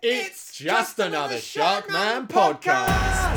It's just another Sharkman podcast.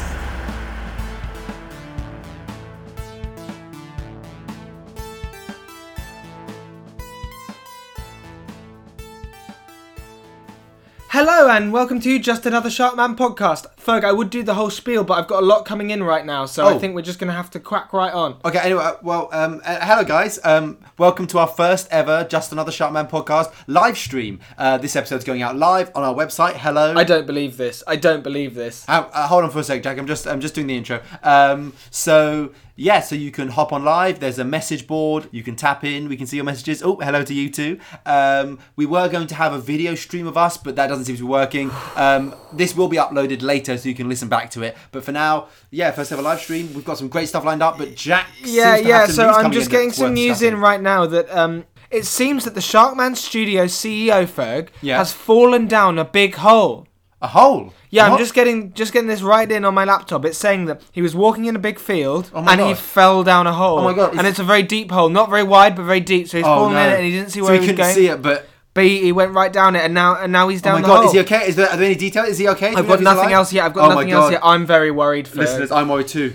Hello and welcome to Just Another Sharkman podcast. Ferg, I would do the whole spiel, but I've got a lot coming in right now, so I Oh. think we're just going to have to crack right on. Okay, anyway, well, um, uh, hello guys. Um, welcome to our first ever Just Another Sharkman podcast live stream. Uh, this episode's going out live on our website. Hello. I don't believe this. I don't believe this. Uh, uh, hold on for a sec, Jack. I'm just I'm just doing the intro. Um, so yeah, so you can hop on live. There's a message board. You can tap in. We can see your messages. Oh, hello to you too. Um, we were going to have a video stream of us, but that doesn't seem to be working. Um, this will be uploaded later, so you can listen back to it. But for now, yeah, first ever live stream. We've got some great stuff lined up. But Jack, Yeah, yeah, so I'm just getting some news in right now that um, it seems that the Sharkman Studio CEO, Ferg, Yeah. has fallen down a big hole. A hole. Yeah, I'm just getting just getting this right in on my laptop. It's saying that he was walking in a big field Oh and he fell down a hole. Oh my God, And it's- it's a very deep hole, not very wide but very deep. So he's Oh, fallen no. in it and he didn't see So where he he was couldn't going. see it, but But he, he went right down it, and now and now he's down. oh down my the god, hole. is he okay? Is there, are there any details? Is he okay? I've got nothing else yet. I've got Oh nothing else yet. I'm very worried for. Listeners, I'm worried too.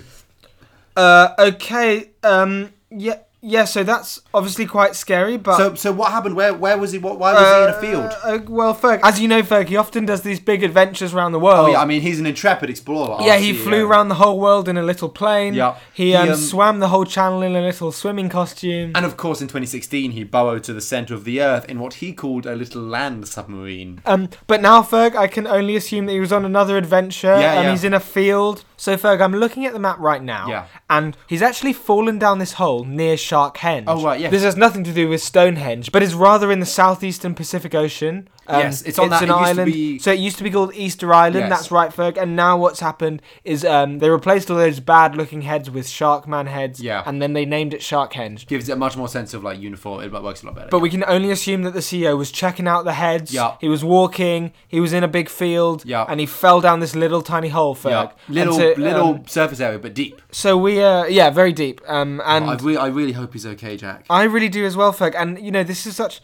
Uh, okay. Um. Yeah. Yeah. So that's obviously quite scary, but. So, so what happened? Where, where was he? What, why was he in a field? Uh, uh, well, Ferg, as you know, Ferg, he often does these big adventures around the world. Oh yeah, I mean he's an intrepid explorer. Yeah, he flew around the whole world in a little plane. Yeah. He, He, um, um, swam the whole channel in a little swimming costume. And of course, in 2016, he burrowed to the center of the Earth in what he called a little land submarine. Um, but now, Ferg, I can only assume that he was on another adventure. Yeah, and yeah. he's in a field. So, Ferg, I'm looking at the map right now. Yeah. And he's actually fallen down this hole near Sharkhenge. Oh, right. This has nothing to do with Stonehenge, but is rather in the southeastern Pacific Ocean. Um, Yes, it's on that- an it island. be- So it used to be called Easter Island. Yes. That's right, Ferg. And now what's happened is um, they replaced all those bad-looking heads with Sharkman heads. Yeah. And then they named it Sharkhenge. Gives it a much more sense of like uniform. It works a lot better. But we can only assume that the CEO was checking out the heads. Yeah. He was walking. He was in a big field. Yeah. And he fell down this little tiny hole, Ferg. yeah, little so, little um, surface area, but deep. so we, uh, yeah, very deep. Um, and I, re- I really hope he's okay, Jack. I really do as well, Ferg. And you know, this is such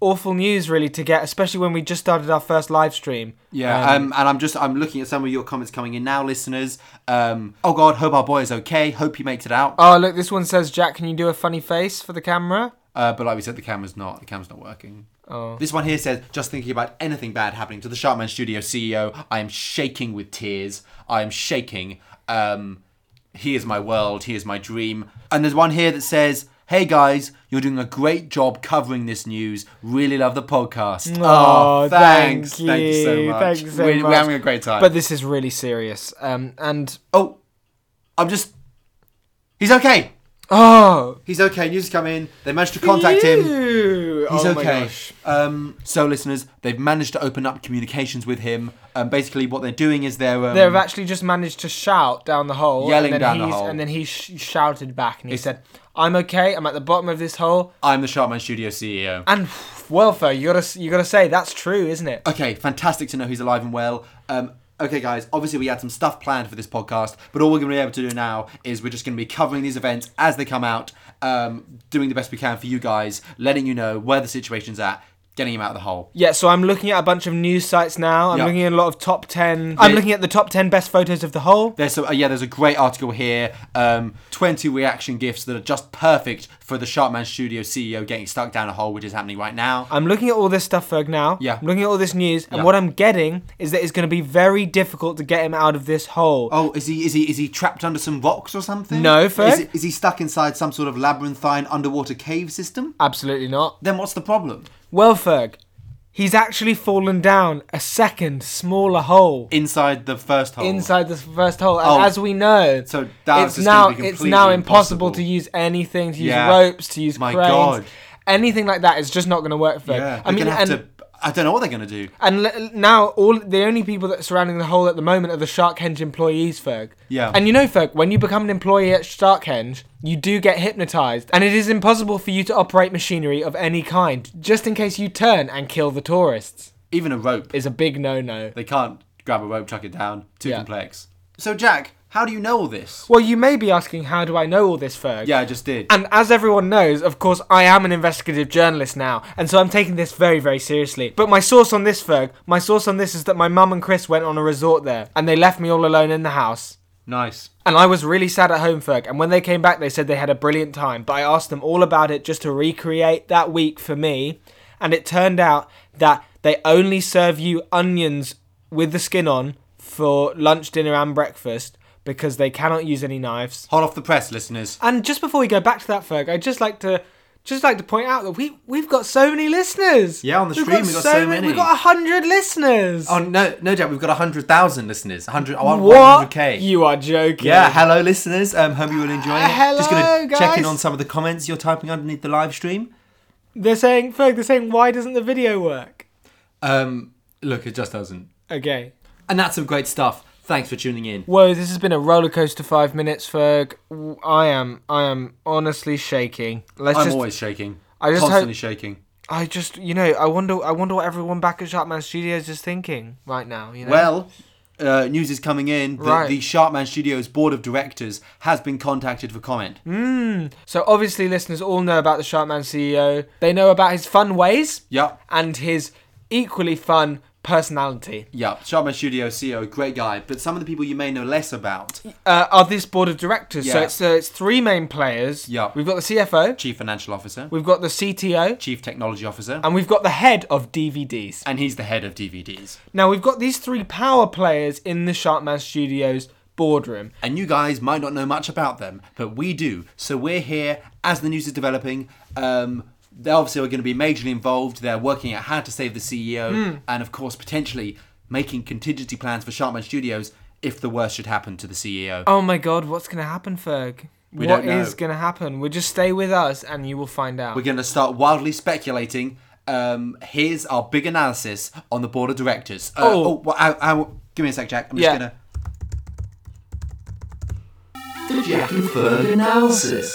awful news, really, to get, especially when we just started our first live stream. Yeah, Um, um, and I'm just I'm looking at some of your comments coming in now, listeners. Um, oh God, hope our boy is okay. Hope he makes it out. Oh, look, this one says, Jack, can you do a funny face for the camera? Uh, but like we said, the camera's not the camera's not working. Oh. This one here says, just thinking about anything bad happening to the Sharkman Studio CEO, I am shaking with tears. I am shaking. Um, he is my world. He is my dream. And there's one here that says, Hey guys, you're doing a great job covering this news. Really love the podcast. Oh, thanks. thank Thank you so much. Thank you so we're, much. we're having a great time. But this is really serious. Um, and, oh, I'm just. He's okay. Oh. He's okay. News has come in. They managed to contact him. He's oh my okay. gosh. Um, so, listeners, they've managed to open up communications with him. Um, basically, what they're doing is they're. Um, They've actually just managed to shout down the hole. Yelling and then down the he's- hole. And then he sh- shouted back and he said, I'm okay. I'm at the bottom of this hole. I'm the Sharkman Studio CEO. And, welfare, you gotta, you gotta say, that's true, isn't it? Okay, fantastic to know he's alive and well. Um, okay, guys, obviously we had some stuff planned for this podcast, but all we're going to be able to do now is we're just going to be covering these events as they come out, um, doing the best we can for you guys, letting you know where the situation's at, getting him out of the hole. Yeah, so I'm looking at a bunch of news sites now. I'm Yeah. looking at a lot of top 10. I'm looking at the top 10 best photos of the hole. There's uh, yeah, there's a great article here. Um, 20 reaction gifts that are just perfect for the Sharkman Studio CEO getting stuck down a hole, which is happening right now. I'm looking at all this stuff, Ferg, now. Yeah. I'm looking at all this news, and Yeah. what I'm getting is that it's going to be very difficult to get him out of this hole. Oh, is he is he is he trapped under some rocks or something? No, Ferg. Is, is he stuck inside some sort of labyrinthine underwater cave system? Absolutely not. Then what's the problem? Well, Ferg, he's actually fallen down a second, smaller hole. Inside the first hole. Inside the first hole, and Oh. as we know, So that's it's just now gonna be it's completely now impossible impossible. to use anything, to use Yeah. ropes, to use My cranes, God. anything like that. It's just not going to work, Ferg. Yeah, I mean, gonna have and to. I don't know what they're gonna do. And l- now all the only people that are surrounding the hole at the moment are the Sharkhenge employees, Ferg. Yeah. And you know, Ferg, when you become an employee at Sharkhenge, you do get hypnotized, and it is impossible for you to operate machinery of any kind, just in case you turn and kill the tourists. Even a rope. Is a big no-no. They can't grab a rope, chuck it down. Too Yeah. complex. So Jack, How do you know all this? Well, you may be asking, how do I know all this, Ferg? Yeah, I just did. And as everyone knows, of course, I am an investigative journalist now, and so I'm taking this very, very seriously. But my source on this, Ferg, my source on this is that my mum and Chris went on a resort there, and they left me all alone in the house. nice. And I was really sad at home, Ferg. And when they came back, they said they had a brilliant time. But I asked them all about it just to recreate that week for me. And it turned out that they only serve you onions with the skin on for lunch, dinner, and breakfast because they cannot use any knives. Hot off the press, listeners. And just before we go back to that, Ferg, I'd just like to just like to point out that we we've got so many listeners. Yeah, on the We've stream we've got so many. We've got hundred listeners. Oh no, no doubt we've got hundred thousand listeners. Hundred, I want what? one hundred k. You are joking. Yeah, hello listeners. Um, hope you will enjoy it. hello, Just gonna check in on some of the comments you're typing underneath the live stream. They're saying, Ferg, they're saying, why doesn't the video work? Um, look, it just doesn't. Okay. And that's some great stuff. Thanks for tuning in. Whoa, this has been a roller coaster five minutes, Ferg. I am, I am honestly shaking. Let's I'm just, always shaking. I just constantly hope- shaking. I just, you know, I wonder, I wonder what everyone back at Sharkman Studios is thinking right now. You know. Well, uh, news is coming in that Right. the Sharkman Studios board of directors has been contacted for comment. so obviously, listeners all know about the Sharkman CEO. They know about his fun ways Yep. and his equally fun personality. Yeah, Sharkman Studio CEO, great guy. But some of the people you may know less about. Uh, are this board of directors? So Yeah. it's uh, it's three main players. Yeah. We've got the CFO, Chief Financial Officer, we've got the CTO, Chief Technology Officer, and we've got the head of DVDs. and he's the head of DVDs. Now we've got these three power players in the Sharkman Studios boardroom. And you guys might not know much about them, but we do. So we're here as the news is developing. Um, they obviously are going to be majorly involved. They're working out how to save the CEO, Hmm. and of course, potentially making contingency plans for Sharkman Studios if the worst should happen to the CEO. Oh my god, what's gonna happen, Ferg? We What is gonna happen? We'll just stay with us and you will find out. We're going to start wildly speculating. Um, here's our big analysis on the board of directors. Uh, Oh. oh, well, I, I, give me a sec, Jack. I'm just Yeah. gonna. The Jack and Ferg analysis.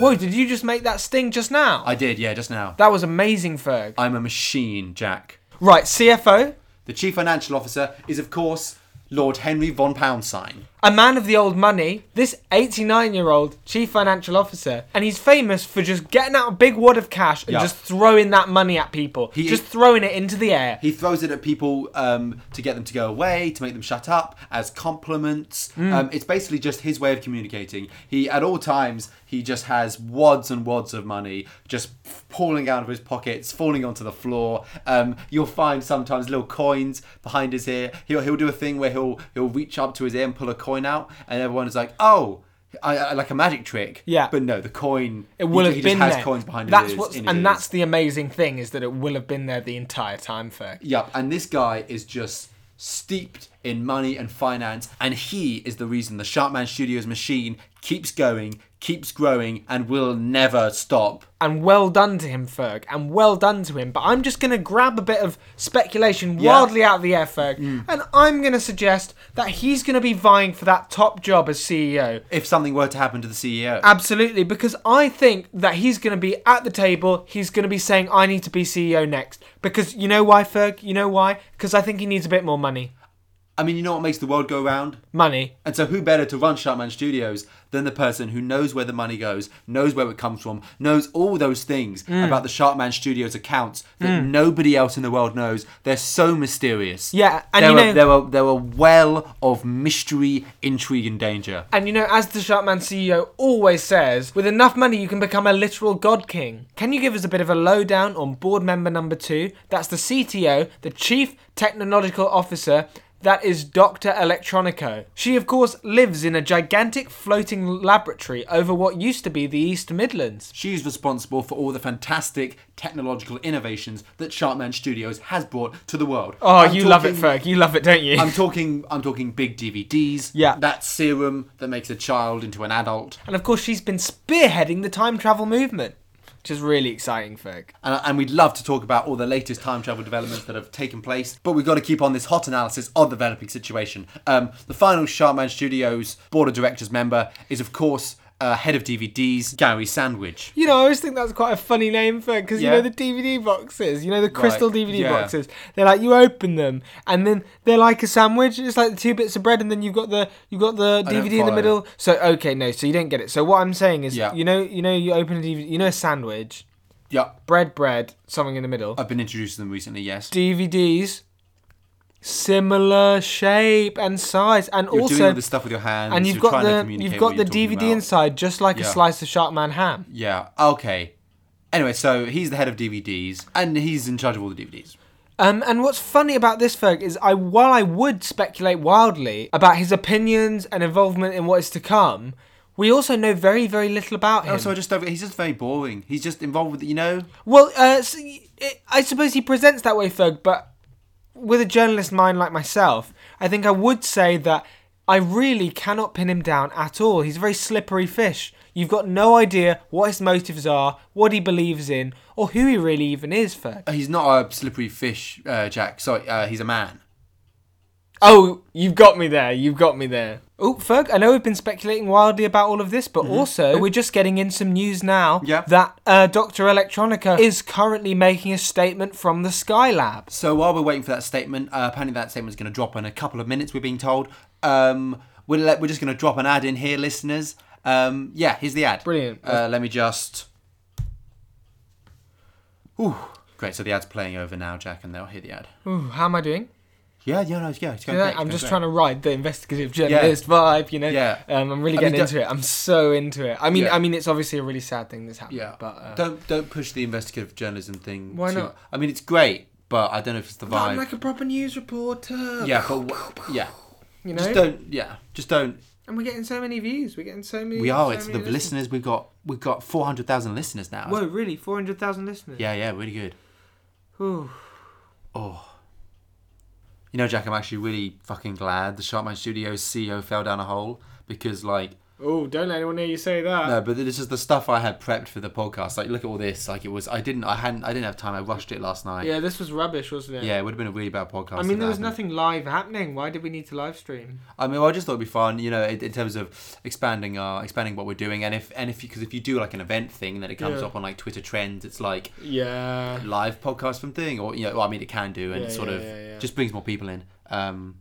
Whoa, did you just make that sting just now? I did, yeah, just now. that was amazing, Ferg. I'm a machine, Jack. Right, CFO, The chief financial officer is, of course, Lord Henry von Poundsign. A man of the old money, this 89 year old chief financial officer, and he's famous for just getting out a big wad of cash and Yeah. just throwing that money at people. He- just throwing it into the air. He throws it at people um, to get them to go away, to make them shut up, as compliments. Hmm. Um, it's basically just his way of communicating. He, at all times, he just has wads and wads of money just falling out of his pockets, falling onto the floor. Um, you'll find sometimes little coins behind his ear. He'll, he'll do a thing where he'll he'll reach up to his ear and pull a coin out, and everyone is like, "Oh." I, I, like a magic trick, Yeah. But no, the coin. It will he, have he been there. coins behind that's his what's and that's the amazing thing is that it will have been there the entire time, Ferg. Yep, and this guy is just steeped in money and finance, and he is the reason the Sharkman Studios machine keeps going, keeps growing, and will never stop. And well done to him, Ferg, and well done to him. But I'm just going to grab a bit of speculation Yeah. wildly out of the air, Ferg, mm. and I'm going to suggest that he's going to be vying for that top job as CEO. If something were to happen to the CEO, Absolutely, because I think that he's going to be at the table. He's going to be saying, I need to be CEO next. Because you know why, Ferg? You know why? Because I think he needs a bit more money. I mean, you know what makes the world go round? Money. And so, who better to run Sharkman Studios than the person who knows where the money goes, knows where it comes from, knows all those things Mm. about the Sharkman Studios accounts that nobody else in the world knows? They're so mysterious. Yeah, and they're you a, know- they're, a, they're a well of mystery, intrigue, and danger. And you know, as the Sharkman CEO always says, with enough money you can become a literal god king. Can you give us a bit of a lowdown on board member number two? That's the CTO, the Chief Technological Officer. That is Dr. Electronico. She, of course, lives in a gigantic floating laboratory over what used to be the East Midlands. She's responsible for all the fantastic technological innovations that Sharkman Studios has brought to the world. Oh, I'm you love it, talking- Ferg. You love it, don't you? I'm talking. I'm talking big DVDs. Yeah. That serum that makes a child into an adult, and of course, she's been spearheading the time travel movement, which is really exciting, Ferg. and, and we'd love to talk about all the latest time travel developments that have taken place. But we've got to keep on this hot analysis of the developing situation. Um, the final Sharkman Studios board of directors member is, of course. Uh, head of DVDs, Gary Sandwich. You know, I always think that's quite a funny name for because you know the DVD boxes, you know the crystal DVD yeah. boxes. They're like you open them and then they're like a sandwich. It's like the two bits of bread and then you've got the you've got the DVD in the middle. So okay, no, so you don't get it. So what I'm saying is, Yeah. you know, you know, you open a DVD, you know, a sandwich, Yeah, bread, bread, something in the middle. I've been introduced to them recently. Yes, DVDs, similar shape and size, and you're also doing all this stuff with your hands. and you've you're got the you've got the DVD about. inside, just like a slice of Sharkman ham. Yeah. Okay. Anyway, so he's the head of DVDs, and he's in charge of all the DVDs. Um, and what's funny about this, Ferg, is I while I would speculate wildly about his opinions and involvement in what is to come, we also know very, very little about him. Also, I just don't, he's just very boring. He's just involved with you know. well, uh, so I suppose he presents that way, Ferg, but with a journalist mind like myself, I think I would say that I really cannot pin him down at all. He's a very slippery fish. You've got no idea what his motives are, what he believes in, or who he really even is, Ferg. He's not a slippery fish, uh, Jack. Sorry, uh, he's a man. Oh, you've got me there. You've got me there. Oh, Ferg, I know we've been speculating wildly about all of this, but also we're just getting in some news now Yeah. that uh, Dr. Electronico is currently making a statement from the Skylab. So while we're waiting for that statement, uh, apparently that statement's going to drop in a couple of minutes. We're being told. Um, we're we're just going to drop an ad in here, listeners. Um, yeah, here's the ad. Brilliant. Uh, let me just. Ooh, great. So the ad's playing over now, Jack, and they'll hear the ad. Ooh, how am I doing? Yeah, yeah, no, yeah. It's going Yeah, great, I'm going just great. trying to ride the investigative journalist vibe, you know. Yeah. Um, I'm really I mean, getting into it. I'm so into it. I mean, Yeah. I mean, it's obviously a really sad thing that's happened. Yeah, But uh, don't don't push the investigative journalism thing. Why too- not? I mean, it's great, but I don't know if it's the but I'm like a proper news reporter. yeah, but yeah, You know. just don't. Yeah, just don't. And we're getting so many views. We're getting so many. We are. so It's the many listeners. We've got we've got four hundred thousand listeners now. Whoa, really? Four hundred thousand listeners. Yeah, yeah, really good. Ooh. Oh. You know, Jack, I'm actually really fucking glad the Sharkman Studios CEO fell down a hole because, like, Oh, don't let anyone hear you say that. no, but this is the stuff I had prepped for the podcast. Like, look at all this. Like, it was. I didn't. I hadn't. I didn't have time. I rushed it last night. Yeah, this was rubbish, wasn't it? Yeah, it would have been a really bad podcast. I mean, there was happened. nothing live happening. Why did we need to live stream? I mean, well, I just thought it'd be fun, you know, in, in terms of expanding our expanding what we're doing, and if and if because if you do like an event thing, then it comes Yeah. up on like Twitter trends. It's like Yeah. live podcast from thing, or you know, well, I mean, it can do, and Yeah, it sort yeah, of just brings more people in. Um,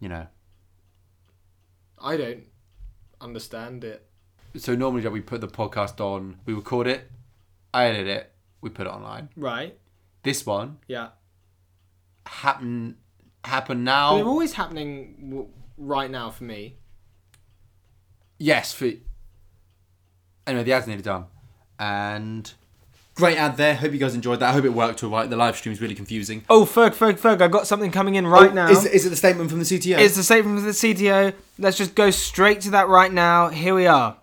you know, I don't understand it. so normally we put the podcast on, we record it, I edit it, we put it online. Right. This one Yeah. happen happen But they're now. always happening w- right now for me. Yes, for anyway, the ad's nearly done, and great ad there. Hope you guys enjoyed that. I hope it worked all right. The live stream is really confusing. Oh, Ferg, Ferg, Ferg, I got something coming in right Oh, now. Is, is it the statement from the CTO? It's the statement from the CTO. Let's just go straight to that right now. Here we are.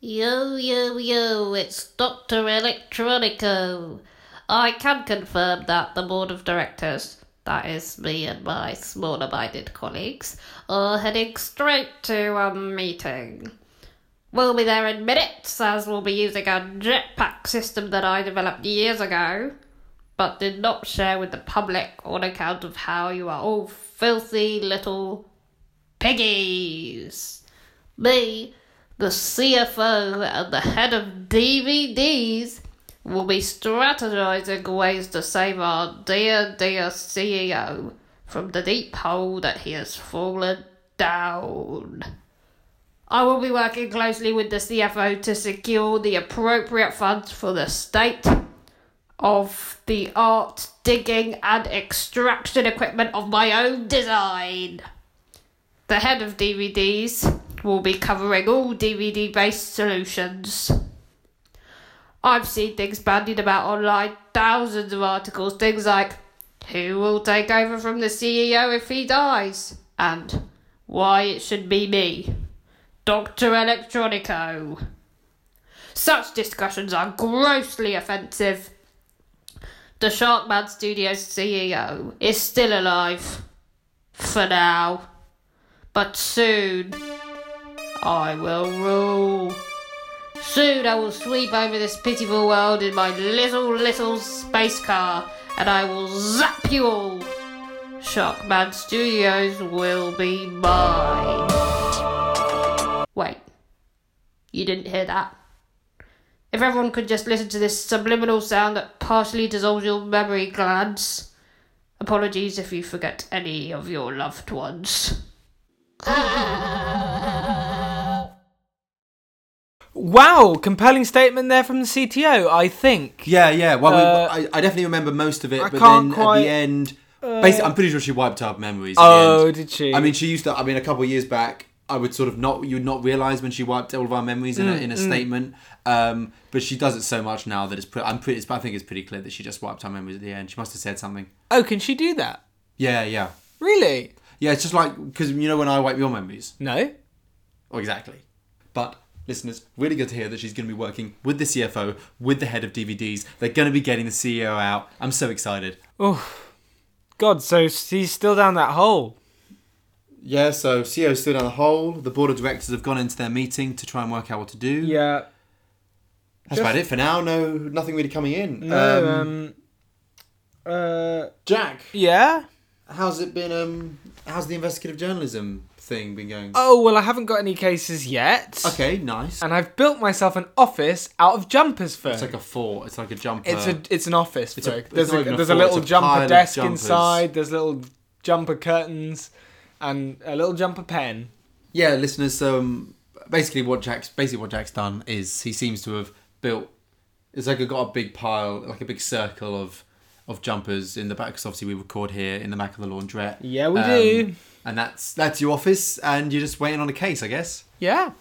Yo, yo, yo, it's Dr. Electronico. I can confirm that the board of directors, that is me and my smaller minded colleagues, are heading straight to a meeting. We'll be there in minutes, as we'll be using a jetpack system that I developed years ago, but did not share with the public on account of how you are all filthy little piggies. Me, the CFO and the head of DVDs will be strategizing ways to save our dear, dear CEO from the deep hole that he has fallen down. I will be working closely with the CFO to secure the appropriate funds for the state of the art digging and extraction equipment of my own design. The head of DVDs will be covering all DVD based solutions. I've seen things bandied about online, thousands of articles, things like who will take over from the CEO if he dies, and why it should be me, Dr. Electronico. Such discussions are grossly offensive. The Sharkman Studios CEO is still alive. For now. But soon, I will rule. Soon I will sweep over this pitiful world in my little, little space car, and I will zap you all. Sharkman Studios will be mine. Wait, you didn't hear that. If everyone could just listen to this subliminal sound that partially dissolves your memory glands. Apologies if you forget any of your loved ones. Wow, compelling statement there from the CTO, I think. Yeah, yeah. Well, Uh, we, I, I definitely remember most of it, I but can't then quite- at the end, basically, I'm pretty sure she wiped our memories. At Oh, end. did she? I mean, she used to. I mean, a couple of years back, I would sort of not. You would not realize when she wiped all of our memories in a, Mm, in a statement. Um, but she does it so much now that it's. Pre- I'm pretty. It's, I think it's pretty clear that she just wiped our memories at the end. She must have said something. oh, can she do that? Yeah, yeah, Really? yeah. It's just like because you know when I wipe your memories. No. Oh, exactly. But listeners, really good to hear that she's going to be working with the CFO, with the head of DVDs. They're going to be getting the CEO out. I'm so excited. Oh, God, so she's still down that hole. Yeah, so CEO's still down the hole. The board of directors have gone into their meeting to try and work out what to do. Yeah. That's about it for now. No, nothing really coming in. No, um, um, uh, Jack, yeah? how's it been? Um, how's the investigative journalism thing been going? Oh, well, I haven't got any cases yet. Okay, nice. And I've built myself an office out of jumpers for It's like a fort. It's like a jumper. It's a it's an office. It's a- it's there's not a, even a there's a floor, little it's a jumper pile of desk jumpers. inside. There's little jumper curtains, and a little jumper pen. yeah, listeners. Um, basically, what Jack's basically what Jack's done is he seems to have built. It's like a, got a big pile, like a big circle of of jumpers in the back. Because obviously we record here in the back of the laundrette. Yeah, we Um, do. And that's that's your office, and you're just waiting on a case, I guess. Yeah.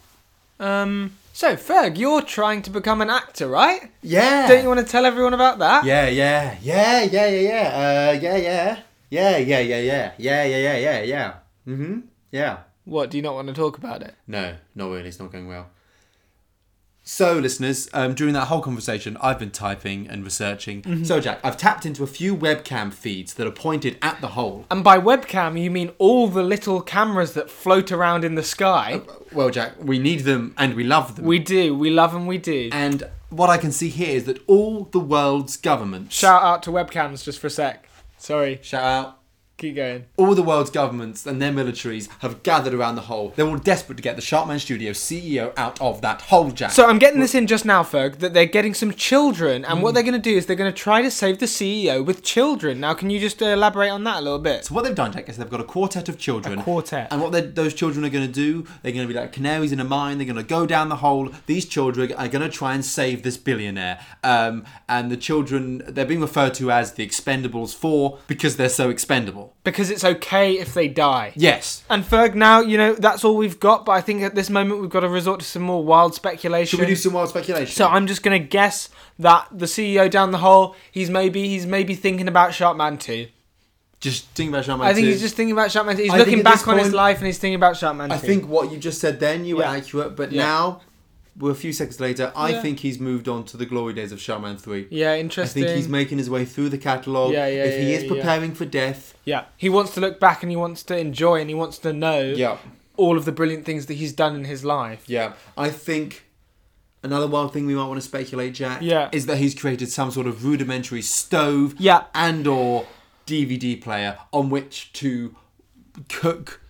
Um. So Ferg, you're trying to become an actor, right? Yeah. Don't you want to tell everyone about that? Yeah, yeah, yeah, yeah, yeah, yeah, uh, yeah, yeah, yeah, yeah, yeah, yeah, yeah, yeah, yeah, yeah, yeah. Mhm. Yeah. What? Do you not want to talk about it? No, not really. It's not going well. So, listeners, um, during that whole conversation, I've been typing and researching. So, Jack, I've tapped into a few webcam feeds that are pointed at the hole. And by webcam, you mean all the little cameras that float around in the sky? Well, Jack, we need them and we love them. We do. We love them. We do. and what I can see here is that all the world's governments. Shout out to webcams just for a sec. Sorry. Shout out. Keep going. All the world's governments and their militaries have gathered around the hole. They're all desperate to get the Sharkman Studio CEO out of that hole, Jack. So I'm getting this in just now, Ferg, that they're getting some children, and what they're going to do is they're going to try to save the CEO with children. Now, can you just uh, elaborate on that a little bit? So what they've done, Jack, is they've got a quartet of children. A quartet. And what they- those children are going to do, they're going to be like canaries in a mine. They're going to go down the hole. These children are going to try and save this billionaire. Um, and the children, they're being referred to as the Expendables 4 because they're so expendable. Because it's okay if they die. Yes. And Ferg, now, you know, that's all we've got, but I think at this moment we've got to resort to some more wild speculation. Should we do some wild speculation? so I'm just going to guess that the CEO down the hole, he's maybe he's maybe thinking about Sharkman 2. just thinking about Sharkman I think 2. he's just thinking about Sharkman 2. He's I looking back on his life and he's thinking about Sharkman 2. I think what you just said then, you Yeah. were accurate. But Yeah. now, we're a few seconds later, I Yeah. think he's moved on to the glory days of Sharkman 3. Yeah, interesting. I interesting. think he's making his way through the catalogue. Yeah, yeah, if he yeah, is yeah. preparing for death, Yeah, he wants to look back and he wants to enjoy and he wants to know yeah. all of the brilliant things that he's done in his life. Yeah, I think another wild thing we might want to speculate, Jack, Yeah. is that he's created some sort of rudimentary stove, Yeah. and or DVD player on which to cook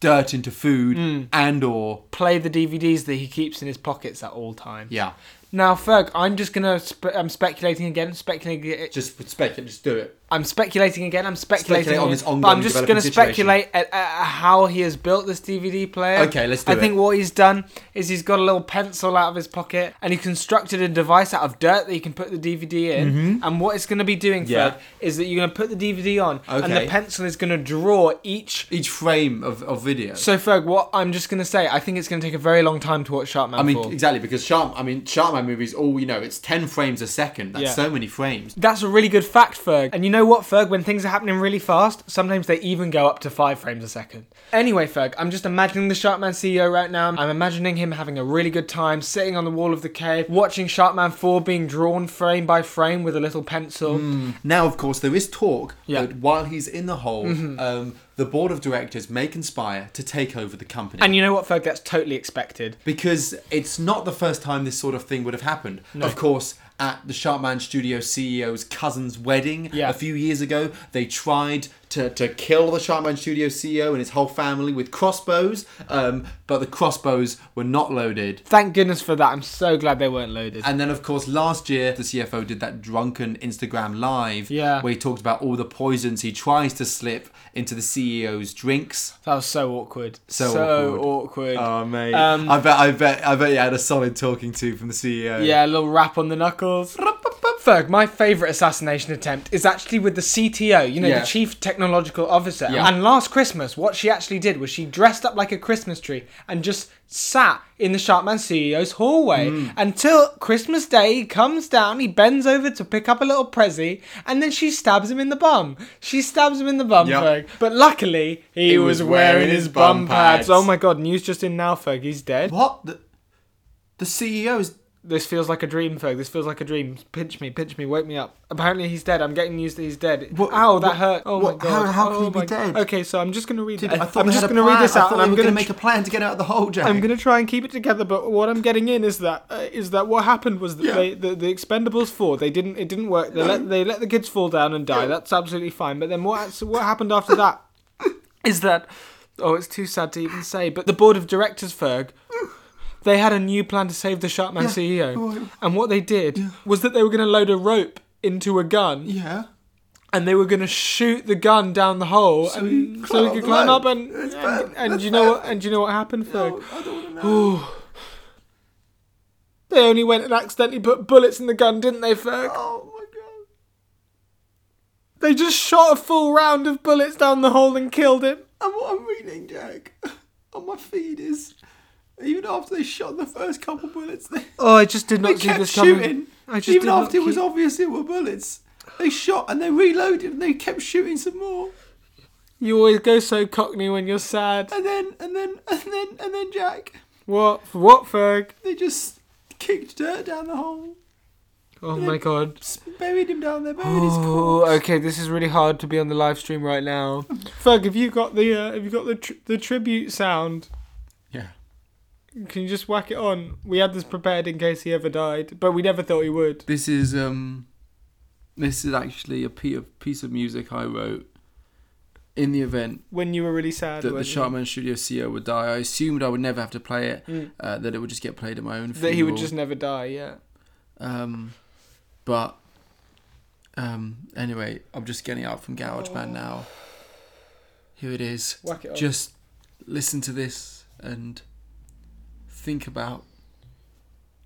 dirt into food, Mm. and or Play the DVDs that he keeps in his pockets at all times. yeah, Now, Ferg, I'm just gonna. Spe- I'm speculating again. Speculating. just speculate, just do it. I'm speculating again. I'm speculating Speculate on this but I'm just going to speculate at, at how he has built this DVD player. Okay, let's do it. I it. think what he's done is he's got a little pencil out of his pocket and he constructed a device out of dirt that you can put the DVD in. And what it's going to be doing, Mm-hmm. Yeah. Ferg, is that you're going to put the DVD on and the pencil is going to draw each. Each frame of, of video. So, Ferg, what I'm just going to say, I think it's going to take a very long time to watch Sharkman I mean, 4. exactly because Shark. I mean, Sharkman movies. All you know, it's ten frames a second. That's Yeah. so many frames. That's a really good fact, Ferg. And you know what, Ferg? When things are happening really fast, sometimes they even go up to five frames a second. Anyway, Ferg, I'm just imagining the Sharkman CEO right now. I'm imagining him having a really good time sitting on the wall of the cave, watching Sharkman 4 being drawn frame by frame with a little pencil. Now, of course, there is talk Yeah. Mm-hmm. that while he's in the hole, um, the board of directors may conspire to take over the company. And you know what, Ferg? That's totally expected. because it's not the first time this sort of thing would have happened. Of course, at the Sharkman Studio CEO's cousin's wedding Yeah. a few years ago, they tried to, to kill the Sharkman Studio CEO and his whole family with crossbows, um, but the crossbows were not loaded. Thank goodness for that. I'm so glad they weren't loaded. And then, of course, last year the CFO did that drunken Instagram live Yeah. where he talked about all the poisons he tries to slip into the CEO's drinks. That was so awkward. So awkward. Oh mate, Um, I bet, I bet, I bet you had a solid talking to from the CEO. Yeah, a little rap on the knuckles. Ferg, my favourite assassination attempt is actually with the CTO, you know, Yeah. the Chief Technological Officer. Yeah. And last Christmas, what she actually did was she dressed up like a Christmas tree and just sat in the Sharkman CEO's hallway Mm. until Christmas Day. He comes down, he bends over to pick up a little prezi, and then she stabs him in the bum. She stabs him in the bum, Yep. Ferg. But luckily, he, He was, was wearing wearing his bum pads. pads. Oh my god, news just in now, Ferg. He's dead. What the? The CEO's This feels like a dream, Ferg. This feels like a dream. Pinch me, pinch me, wake me up. Apparently he's dead. I'm getting news that he's dead. What- Ow, that what- hurt. Oh what- my god. how- how can oh he be dead? Okay, so I'm just gonna read. Dude. I I'm just gonna read this out, and I'm gonna. gonna make a plan to get out of the hole, Jack. I'm gonna try and keep it together, but what I'm getting in is that uh, is that what happened was that Yeah. they the, the Expendables four they didn't it didn't work. They let they let the kids fall down and die. That's absolutely fine. But then what so what happened after that is that oh it's too sad to even say. But the board of directors, Ferg, they had a new plan to save the Sharkman CEO, oh, and what they did was that they were going to load a rope into a gun Yeah. and they were going to shoot the gun down the hole So and you so up could climb up and and, and you know bad. what and you know what happened Ferg? I don't want to. They only went and accidentally put bullets in the gun, didn't they, Ferg? Oh my god. They just shot a full round of bullets down the hole and killed him. And what I'm reading, Jack, on my feed is even after they shot the first couple bullets, they, Oh, I just did they not see kept this coming. shooting. I just even after it was keep- obvious it were bullets. They shot and they reloaded and they kept shooting some more. You always go so cockney when you're sad. And then and then and then and then Jack, What? For what, Ferg? they just kicked dirt down the hole. Oh my god. Buried him down there, buried his Oh, corpse. okay. This is really hard to be on the live stream right now. Ferg, have you got the uh, have you got the tr- the tribute sound? Can you just whack it on? We had this prepared in case he ever died, but we never thought he would. This is um this is actually a piece of piece of music I wrote in the event When you were really sad. that the weren't? Sharkman Studio CEO would die. I assumed I would never have to play it, Mm. uh, that it would just get played at my own Funeral. That he would just never die. Yeah. Um, but um, anyway, I'm just getting out from GarageBand now. Here it is. Whack it on. Just listen to this and think about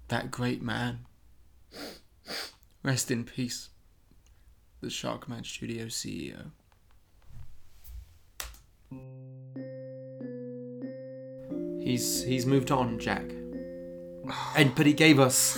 that great man. Rest in peace, the Sharkman Studio CEO. He's he's moved on, Jack. And but he gave us.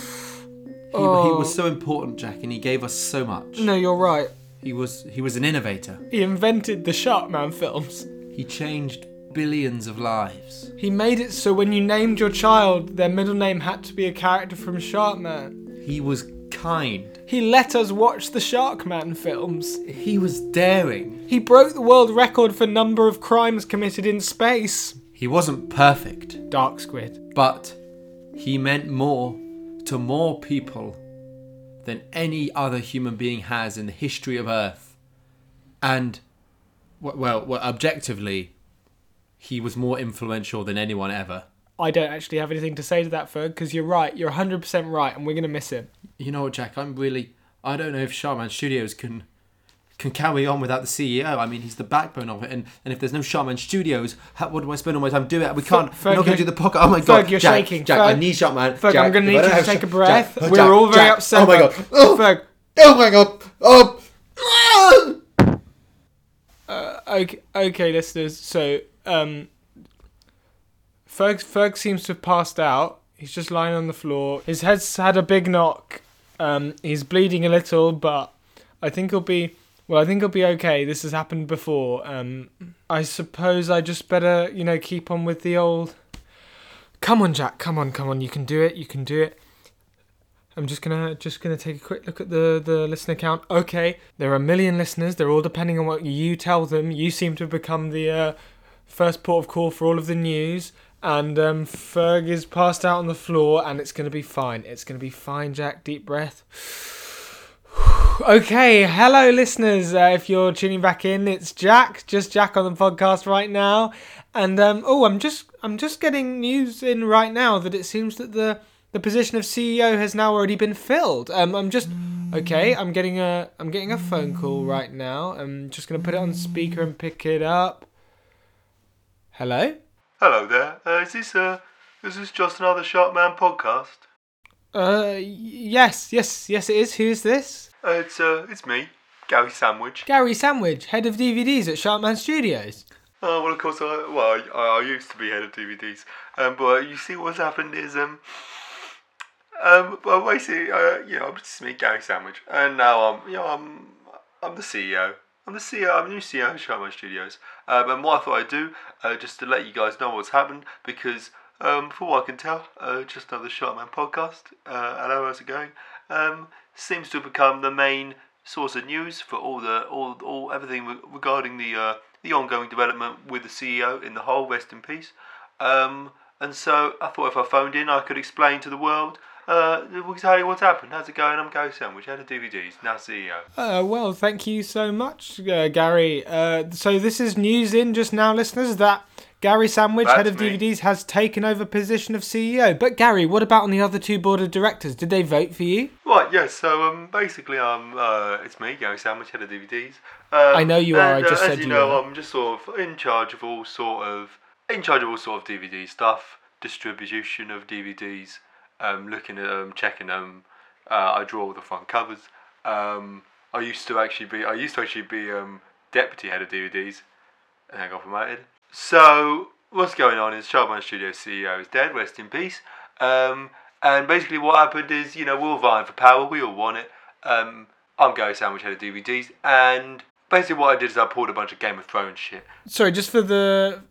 He, he Oh. was so important, Jack, and he gave us so much. No, you're right. He was he was an innovator. He invented the Sharkman films. He changed billions of lives. He made it so when you named your child, their middle name had to be a character from Sharkman. He was kind. He let us watch the Sharkman films. He was daring. He broke the world record for number of crimes committed in space. He wasn't perfect, Dark Squid. but he meant more to more people than any other human being has in the history of Earth. And, well, well objectively, he was more influential than anyone ever. I don't actually have anything to say to that, Ferg, because you're right. You're 100% right, and we're going to miss him. You know what, Jack? I'm really. I don't know if Sharkman Studios can can carry on without the CEO. I mean, he's the backbone of it, and, and if there's no Sharkman Studios, how, what do I spend all my time doing? We can't. Ferg, we're not going to do the podcast. Oh my god, Ferg, you're Jack, shaking. Jack, I Ferg- need Sharkman. Ferg, Jack, I'm going to need you to take a breath. Jack, we're Jack, all very Jack. upset. Oh my god. Oh, Ferg, oh my god. Oh. Uh, okay, okay, listeners. So, um, Ferg, Ferg seems to have passed out. He's just lying on the floor. His head's had a big knock. Um, he's bleeding a little, but I think he'll be. Well, I think he'll be okay. This has happened before. Um, I suppose I just better, you know, keep on with the old. Come on, Jack. Come on, come on. You can do it. You can do it. I'm just gonna just gonna take a quick look at the the listener count. Okay, there are a million listeners. They're all depending on what you tell them. You seem to have become the uh, first port of call for all of the news. And um, Ferg is passed out on the floor, and it's gonna be fine. It's gonna be fine, Jack. Deep breath. Okay, hello listeners. Uh, if you're tuning back in, it's Jack, just Jack on the podcast right now. And um, oh, I'm just I'm just getting news in right now that it seems that the the position of CEO has now already been filled. Um, I'm just okay. I'm getting a I'm getting a phone call right now. I'm just gonna put it on speaker and pick it up. Hello. Hello there. Uh, is this uh, is this just another Sharkman podcast? Uh, y- yes, yes, yes. It is. Who is this? Uh, it's uh, it's me, Gary Sandwich. Gary Sandwich, head of DVDs at Sharkman Studios. Oh well, of course, I well, I, I used to be head of DVDs. Um, but you see, what's happened is um, um, well, basically, uh, you know, I'm just me, Gary Sandwich, and now I'm, you know, I'm, I'm the CEO. I'm the CEO. I'm the new CEO of Sharkman Studios. Um, and what I thought I'd do, uh, just to let you guys know what's happened, because um, from what I can tell, uh, just another Sharkman podcast. Uh, hello, how's it going? Um, seems to have become the main source of news for all the all all everything re- regarding the uh, the ongoing development with the CEO in the whole. Rest in peace. Um, and so I thought if I phoned in, I could explain to the world. Uh, exactly what's happened. How's it going? I'm Gary Sandwich, head of DVDs, now CEO. Uh, well, thank you so much, uh, Gary. Uh, so this is news in just now, listeners, that Gary Sandwich, head of me. DVDs, has taken over position of CEO. But Gary, what about on the other two board of directors? Did they vote for you? Right, yes. So um, basically, um, uh, it's me, Gary Sandwich, head of DVDs. Um, I know you are, I just uh, said as you you know, were. I'm just sort of in charge of all sort of in charge of all sort of DVD stuff, distribution of DVDs, um, looking at them, checking them. Uh, I draw all the front covers. Um, I used to actually be I used to actually be um, deputy head of DVDs, and I got promoted. So what's going on is Sharkman Studio CEO is dead, rest in peace. Um, and basically what happened is, you know, we're all vying for power, we all want it. Um, I'm Gary Sandwich, head of DVDs, and basically what I did is I pulled a bunch of Game of Thrones shit. Sorry, just for the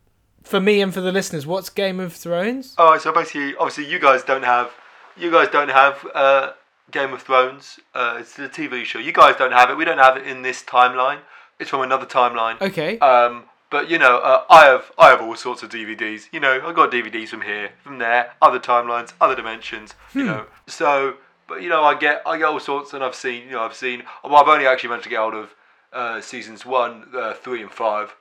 for me and for the listeners, what's Game of Thrones? Oh, so basically, obviously you guys don't have, you guys don't have uh, Game of Thrones. Uh, it's the TV show. You guys don't have it. We don't have it in this timeline. It's from another timeline. Okay. Um, but you know, uh, I have I have all sorts of DVDs. You know, I've got DVDs from here, from there, other timelines, other dimensions. You know, so but you know, I get I get all sorts, and I've seen you know I've seen. Well, I've only actually managed to get hold of uh, seasons one, uh, three, and five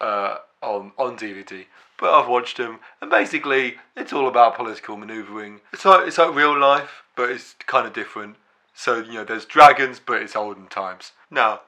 uh, on on DVD. But I've watched them, and basically, it's all about political maneuvering. It's like it's like real life, but it's kind of different. So you know, there's dragons, but it's olden times. Now,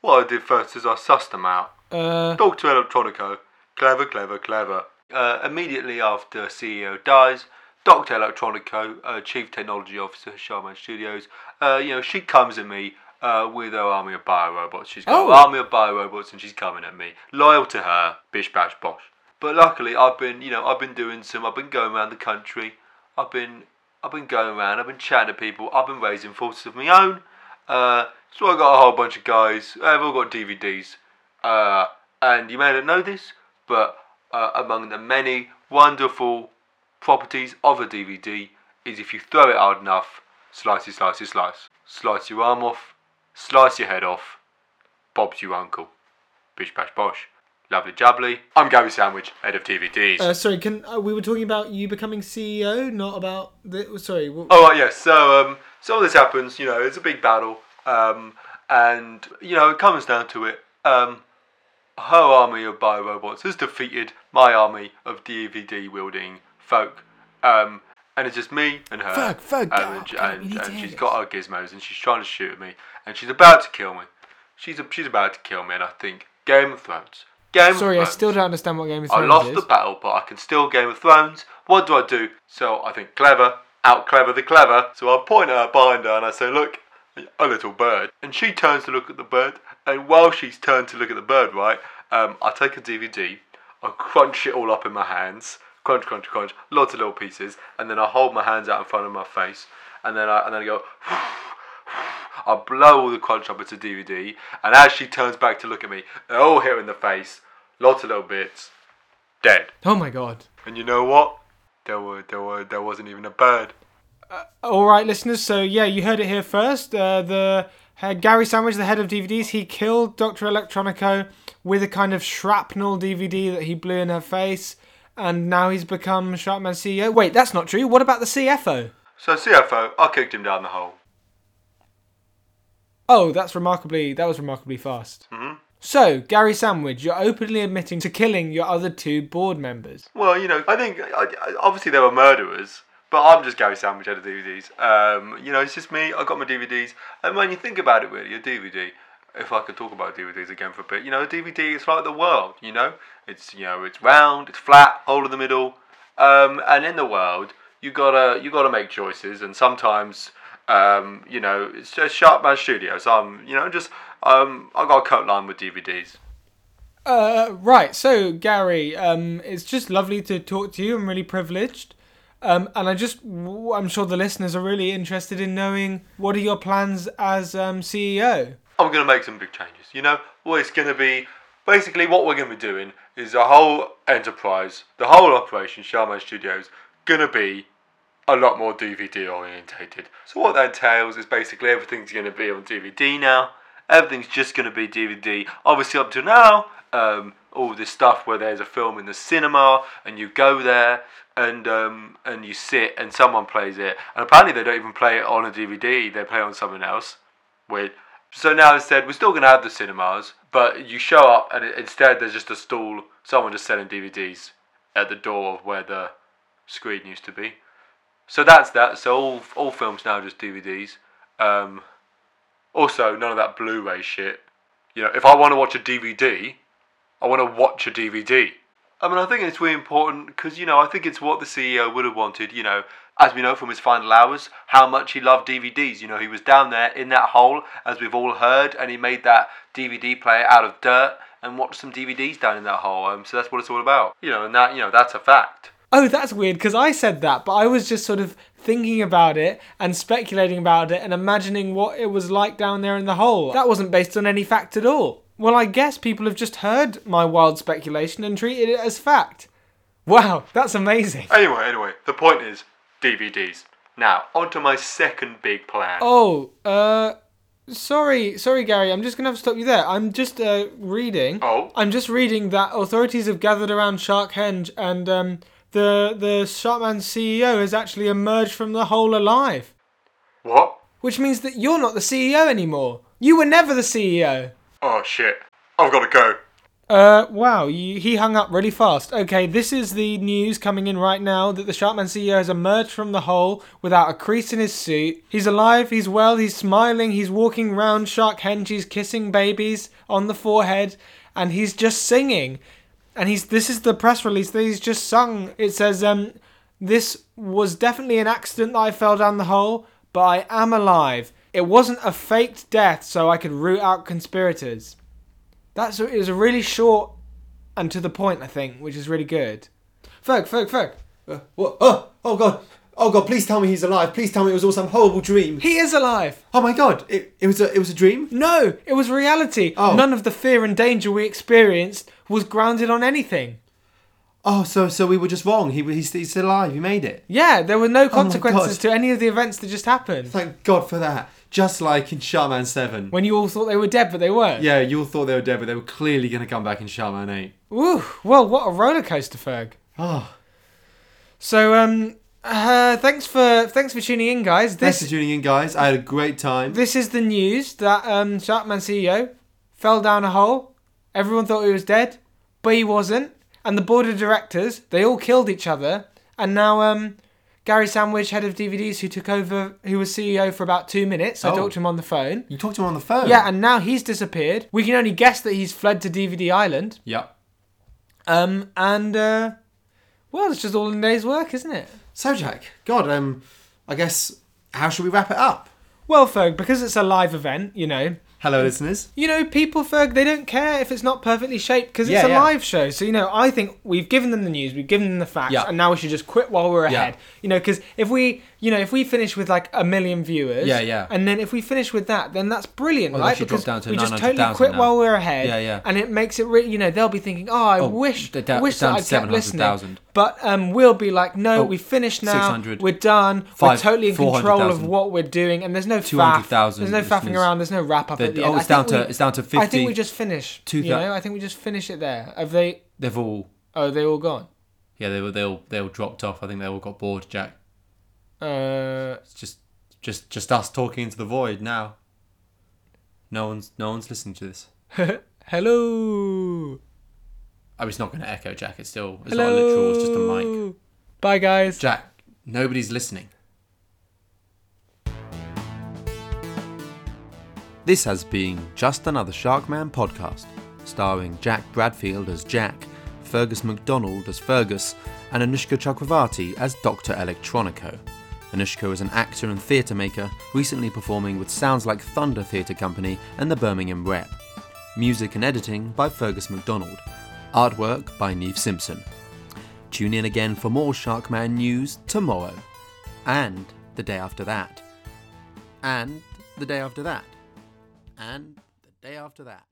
what I did first is I sussed them out. Uh, Dr. Electronico. Clever, clever, clever. Uh, immediately after CEO dies, Dr. Electronico, uh, Chief Technology Officer Sharkman Studios, uh, you know, she comes at me uh, with her army of biorobots. She's got Oh. an army of biorobots and she's coming at me. Loyal to her, bish bash bosh. But luckily, I've been, you know, I've been doing some, I've been going around the country. I've been, I've been going around, I've been chatting to people, I've been raising forces of my own. Uh, so I got a whole bunch of guys, they've all got DVDs. Uh, and you may not know this, but uh, among the many wonderful properties of a DVD is if you throw it hard enough, slice it, slice it, slice. Slice your arm off, slice your head off, Bob's your uncle. Bish bash bosh. Lovely jubbly. I'm Gary Sandwich, head of DVDs. uh, sorry, can uh, we were talking about you becoming CEO, not about the. Sorry. wh- Oh right, yes. So um, so all this happens. You know, it's a big battle, um, and you know it comes down to it. Um, her army of biorobots has defeated my army of DVD wielding folk, um, and it's just me and her. Folk, folk, and, and, God, and she's got her gizmos, and she's trying to shoot at me, and she's about to kill me. She's a, she's about to kill me, and I think Game of Thrones. Game Sorry, of I still don't understand what Game of Thrones is. I lost is. the battle, but I can still Game of Thrones. What do I do? So I think clever, out clever the clever. So I point at her behind her and I say, Look, a little bird. And she turns to look at the bird. And while she's turned to look at the bird, right, um, I take a DVD, I crunch it all up in my hands. Crunch, crunch, crunch, lots of little pieces, and then I hold my hands out in front of my face, and then I and then I go, I blow all the crunch up into DVD, and as she turns back to look at me, they all hit her in the face, lots of little bits, dead. Oh my god. And you know what? There were there were there wasn't even a bird. All right, listeners. So yeah, you heard it here first. Uh, the uh, Gary Sandwich, the head of DVDs, he killed Doctor Electronico with a kind of shrapnel DVD that he blew in her face, and now he's become Sharkman CEO. Wait, that's not true. What about the CFO? So CFO, I kicked him down the hole. Oh, that's remarkably. That was remarkably fast. Mhm. So, Gary Sandwich, you're openly admitting to killing your other two board members. Well, you know, I think I, I- obviously they were murderers, but I'm just Gary Sandwich out of DVDs. Um, you know, it's just me. I got my DVDs, and when you think about it, really, a DVD. If I could talk about DVDs again for a bit, you know, a DVD is like the world. You know, it's you know, it's round, it's flat, hole in the middle, um, and in the world, you gotta you gotta make choices, and sometimes. Um, you know, it's just Sharkman Studios. I'm, you know, just um, I got a coat line with DVDs. Uh, right. So, Gary, um, it's just lovely to talk to you. I'm really privileged. Um, and I just, I'm sure the listeners are really interested in knowing what are your plans as um, CEO. I'm going to make some big changes. You know, well, it's going to be basically what we're going to be doing is the whole enterprise, the whole operation, Sharkman Studios, going to be a lot more DVD orientated. So what that entails is basically everything's going to be on DVD now. Everything's just going to be DVD. Obviously, up to now, um, all this stuff where there's a film in the cinema and you go there and um, and you sit and someone plays it. And apparently, they don't even play it on a DVD. They play it on something else. Weird. So now instead, we're still going to have the cinemas, but you show up and instead there's just a stall, someone just selling DVDs at the door of where the screen used to be. So that's that. So all all films now just DVDs. Um, also, none of that Blu-ray shit. You know, if I want to watch a DVD, I want to watch a DVD. I mean, I think it's really important because, you know, I think it's what the CEO would have wanted, you know, as we know from his final hours, how much he loved DVDs. You know, he was down there in that hole, as we've all heard, and he made that DVD player out of dirt and watched some DVDs down in that hole. Um, so that's what it's all about. You know, and that, you know, that's a fact. Oh, that's weird because I said that, but I was just sort of thinking about it and speculating about it and imagining what it was like down there in the hole. That wasn't based on any fact at all. Well, I guess people have just heard my wild speculation and treated it as fact. Wow, that's amazing. Anyway, anyway, the point is DVDs. Now, on to my second big plan. Oh, uh, sorry, sorry, Gary. I'm just gonna have to stop you there. I'm just uh reading. Oh? I'm just reading that authorities have gathered around Sharkhenge and um the the Sharkman CEO has actually emerged from the hole alive. What? Which means that you're not the CEO anymore. You were never the CEO. Oh shit. I've got to go. Uh, wow, you, he hung up really fast. Okay, this is the news coming in right now that the Sharkman CEO has emerged from the hole without a crease in his suit. He's alive, he's well, he's smiling, he's walking round Sharkhenge, he's kissing babies on the forehead, and he's just singing. And he's this is the press release that he's just sung. It says, um, this was definitely an accident that I fell down the hole, but I am alive. It wasn't a faked death, so I could root out conspirators. That's it was a really short and to the point, I think, which is really good. Ferg, Ferg, Ferg. Uh, what? Oh, oh god. Oh god, please tell me he's alive. Please tell me it was all some horrible dream. He is alive. Oh my god, it, it was a it was a dream? No, it was reality. Oh. None of the fear and danger we experienced was grounded on anything. Oh, so so we were just wrong. He he's, he's alive. He made it. Yeah, there were no consequences God. to any of the events that just happened. Thank God for that. Just like in Sharkman 7. When you all thought they were dead, but they weren't. Yeah, you all thought they were dead, but they were clearly going to come back in Sharkman 8. Woo. Well, what a roller coaster, Ferg. Oh, So, um, uh, thanks for thanks for tuning in, guys. thanks This for tuning in, guys. I had a great time. This is the news that um, Sharkman CEO fell down a hole. Everyone thought he was dead, but he wasn't. And the board of directors, they all killed each other. And now um, Gary Sandwich, head of DVDs, who took over, who was CEO for about two minutes. I Oh. talked to him on the phone. You talked to him on the phone? Yeah, and now he's disappeared. We can only guess that he's fled to DVD Island. Yep. Um, and uh, well, it's just all in a day's work, isn't it? So, Jack, God, um, I guess, how should we wrap it up? Well, Ferg, because it's a live event, you know, Hello, listeners. you know, people, Ferg, they don't care if it's not perfectly shaped because it's Yeah, a yeah. live show. So, you know, I think we've given them the news, we've given them the facts, Yeah. and now we should just quit while we're Yeah. ahead. You know, because if we, you know, if we finish with like a million viewers, Yeah, yeah. and then if we finish with that, then that's brilliant, Well, right? that should drop Because down to we just totally quit now. while we're ahead. Yeah, yeah. And it makes it really, you know, they'll be thinking, oh, I Oh, wish, they're wish down that to I kept listening. 700,000. But um, we'll be like, no, Oh, we finished now. We're done. we're totally in control of what we're doing, and there's no faff. 200,000 There's no faffing around. There's no wrap up The- at the oh, end. it's down to- it's down to fifty. I think we just finish. Two you know, I think we just finish it there. Have they? They've all, Oh, they all gone. yeah, they were, they all, they all dropped off. I think they all got bored, Jack. Uh, It's just, just, just us talking into the void now. No one's no one's listening to this. Hello. Oh, it's not going to echo, Jack. It's still it's Hello. not literal. It's just a mic. Bye, guys. Jack, nobody's listening. This has been Just Another Sharkman podcast, starring Jack Bradfield as Jack, Fergus McDonald as Fergus, and Anushka Chakravarti as Dr. Electronico. Anushka is an actor and theatre maker, recently performing with Sounds Like Thunder Theatre Company and the Birmingham Rep. Music and editing by Fergus MacDonald. Artwork by Neve Simpson. Tune in again for more Sharkman news tomorrow. And the day after that. And the day after that. And the day after that.